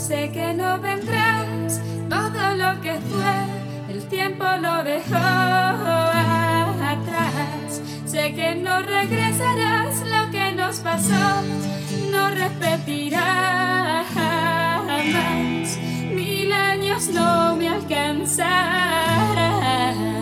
sé que no vendrás, todo lo que fue, el tiempo lo dejó atrás. Sé que no regresarás, lo que nos pasó no repetirá jamás. Mil años no me alcanzarán.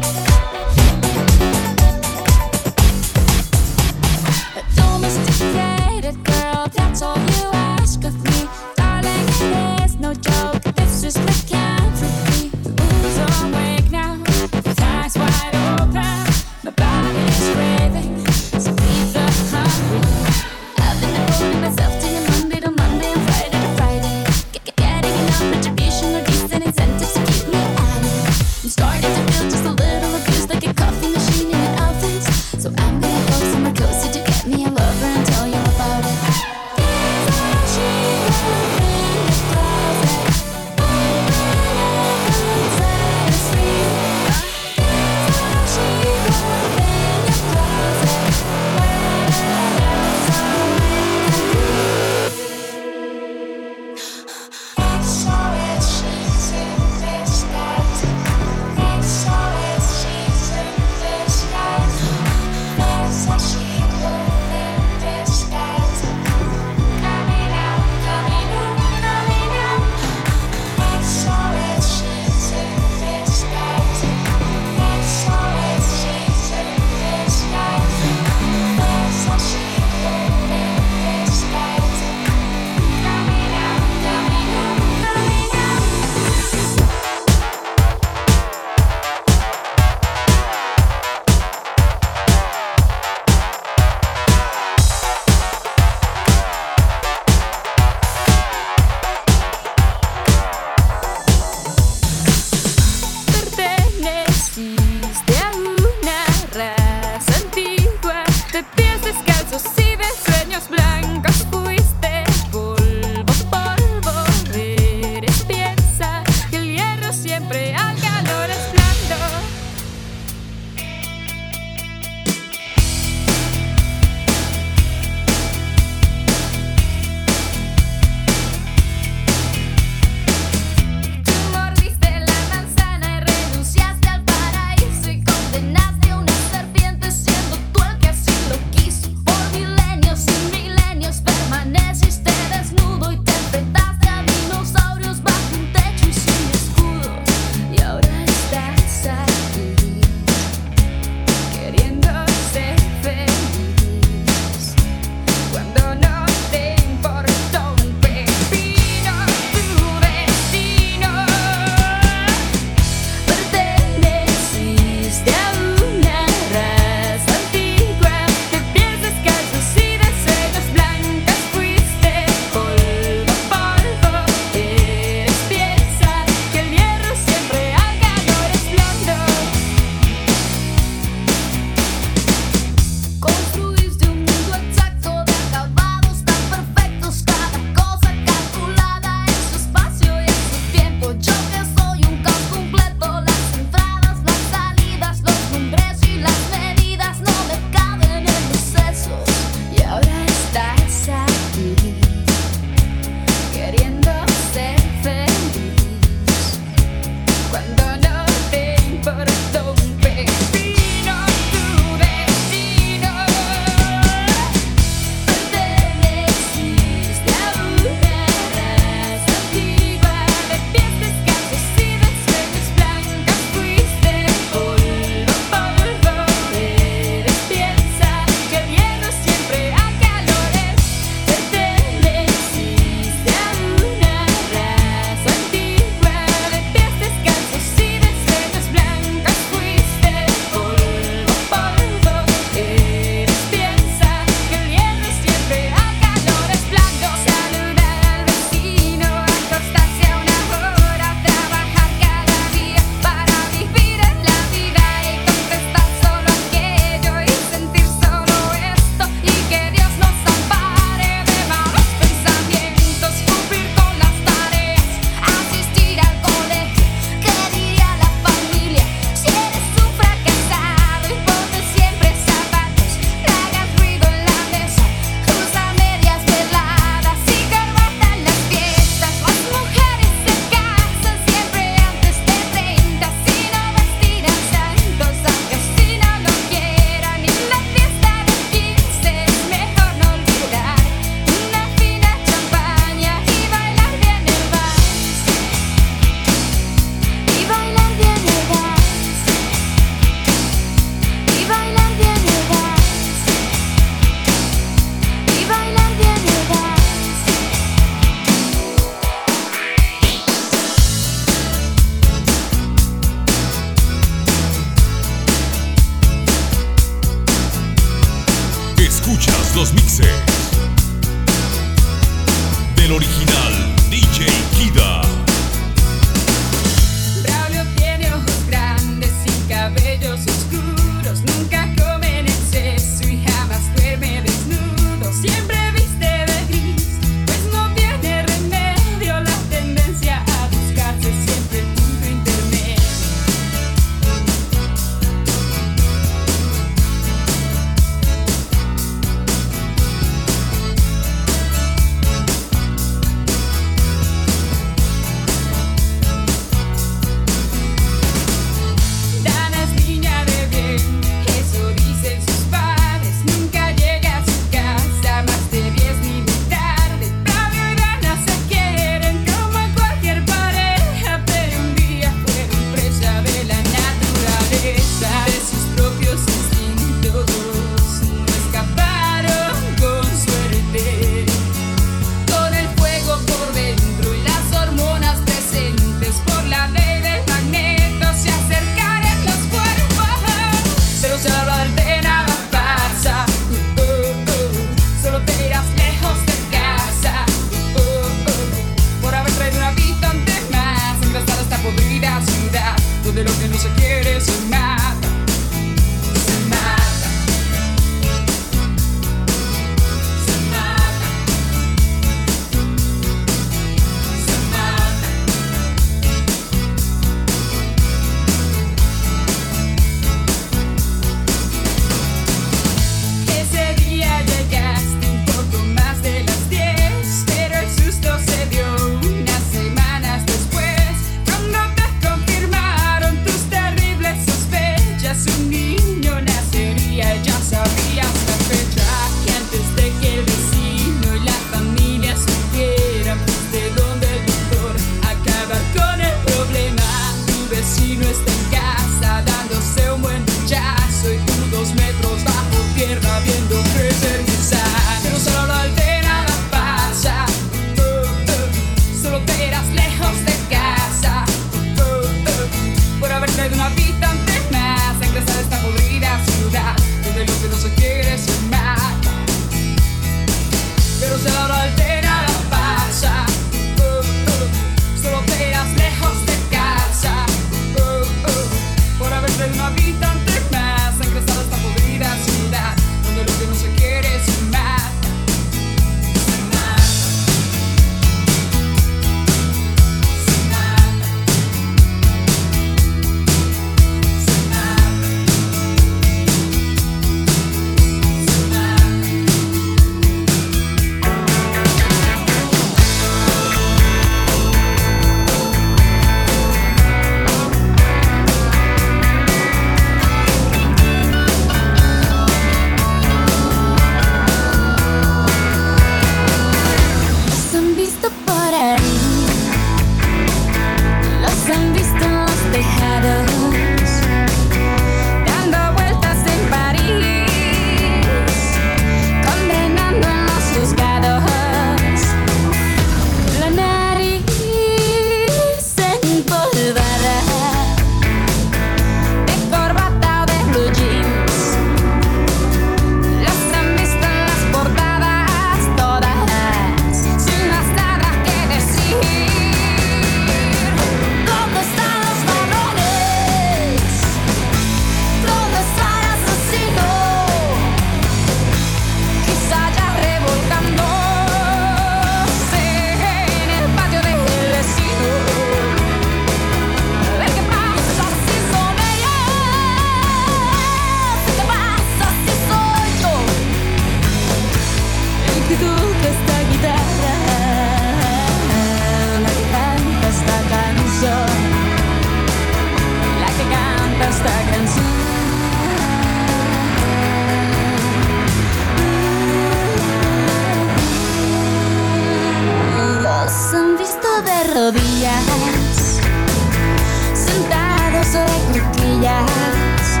Sobre cuclillas,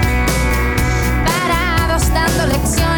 parados dando lecciones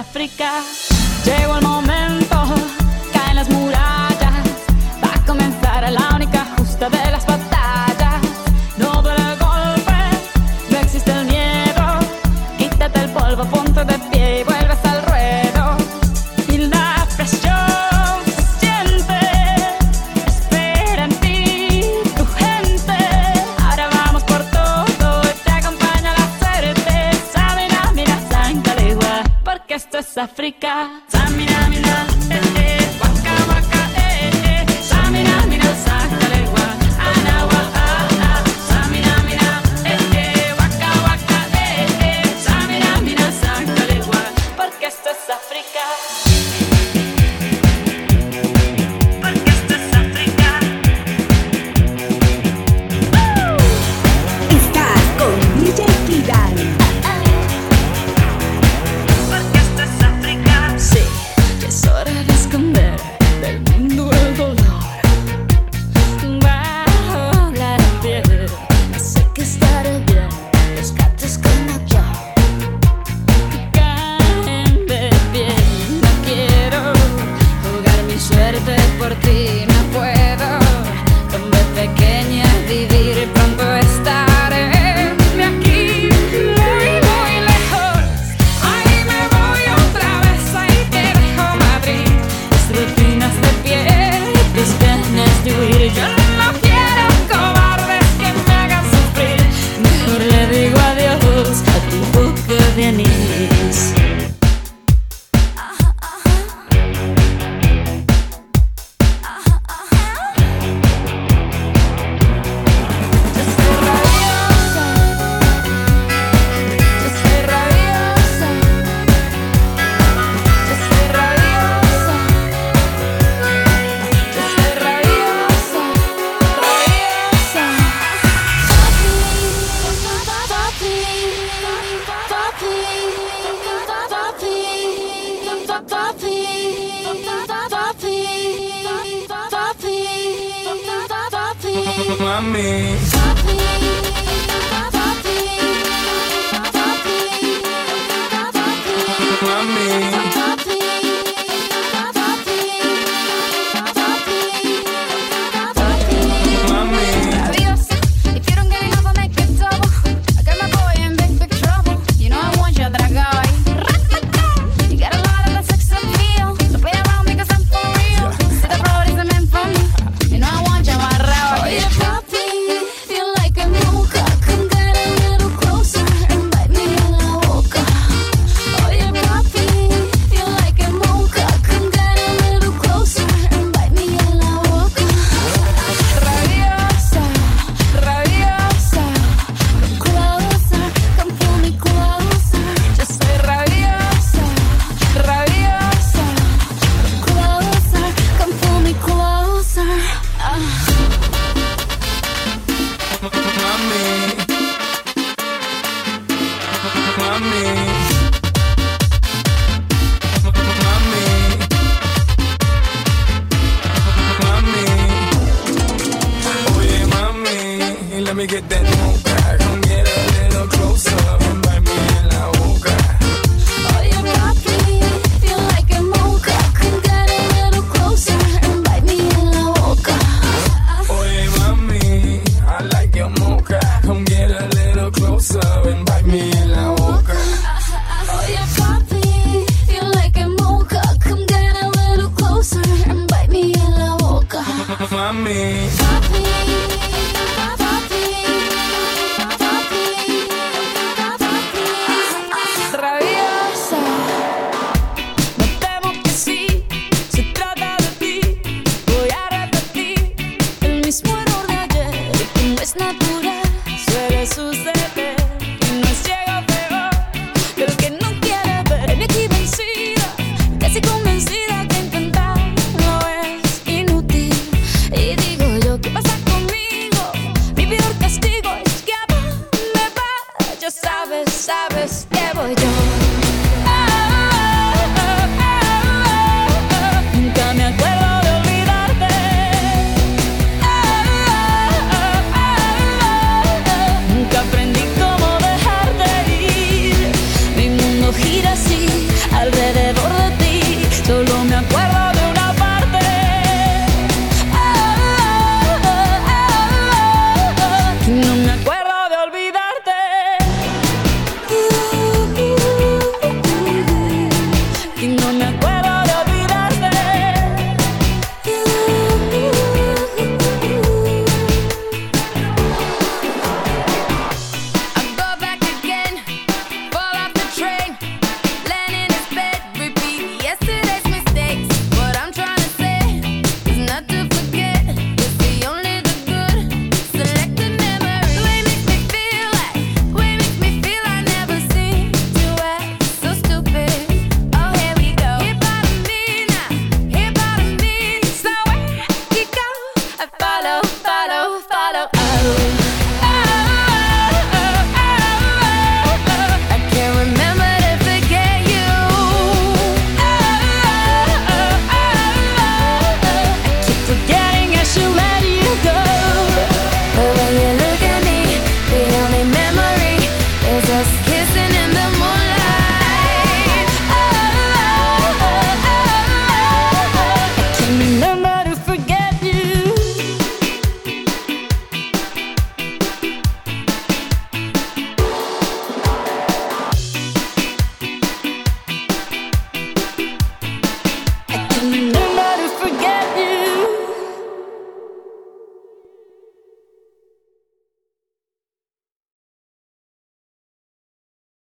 África. Llegó el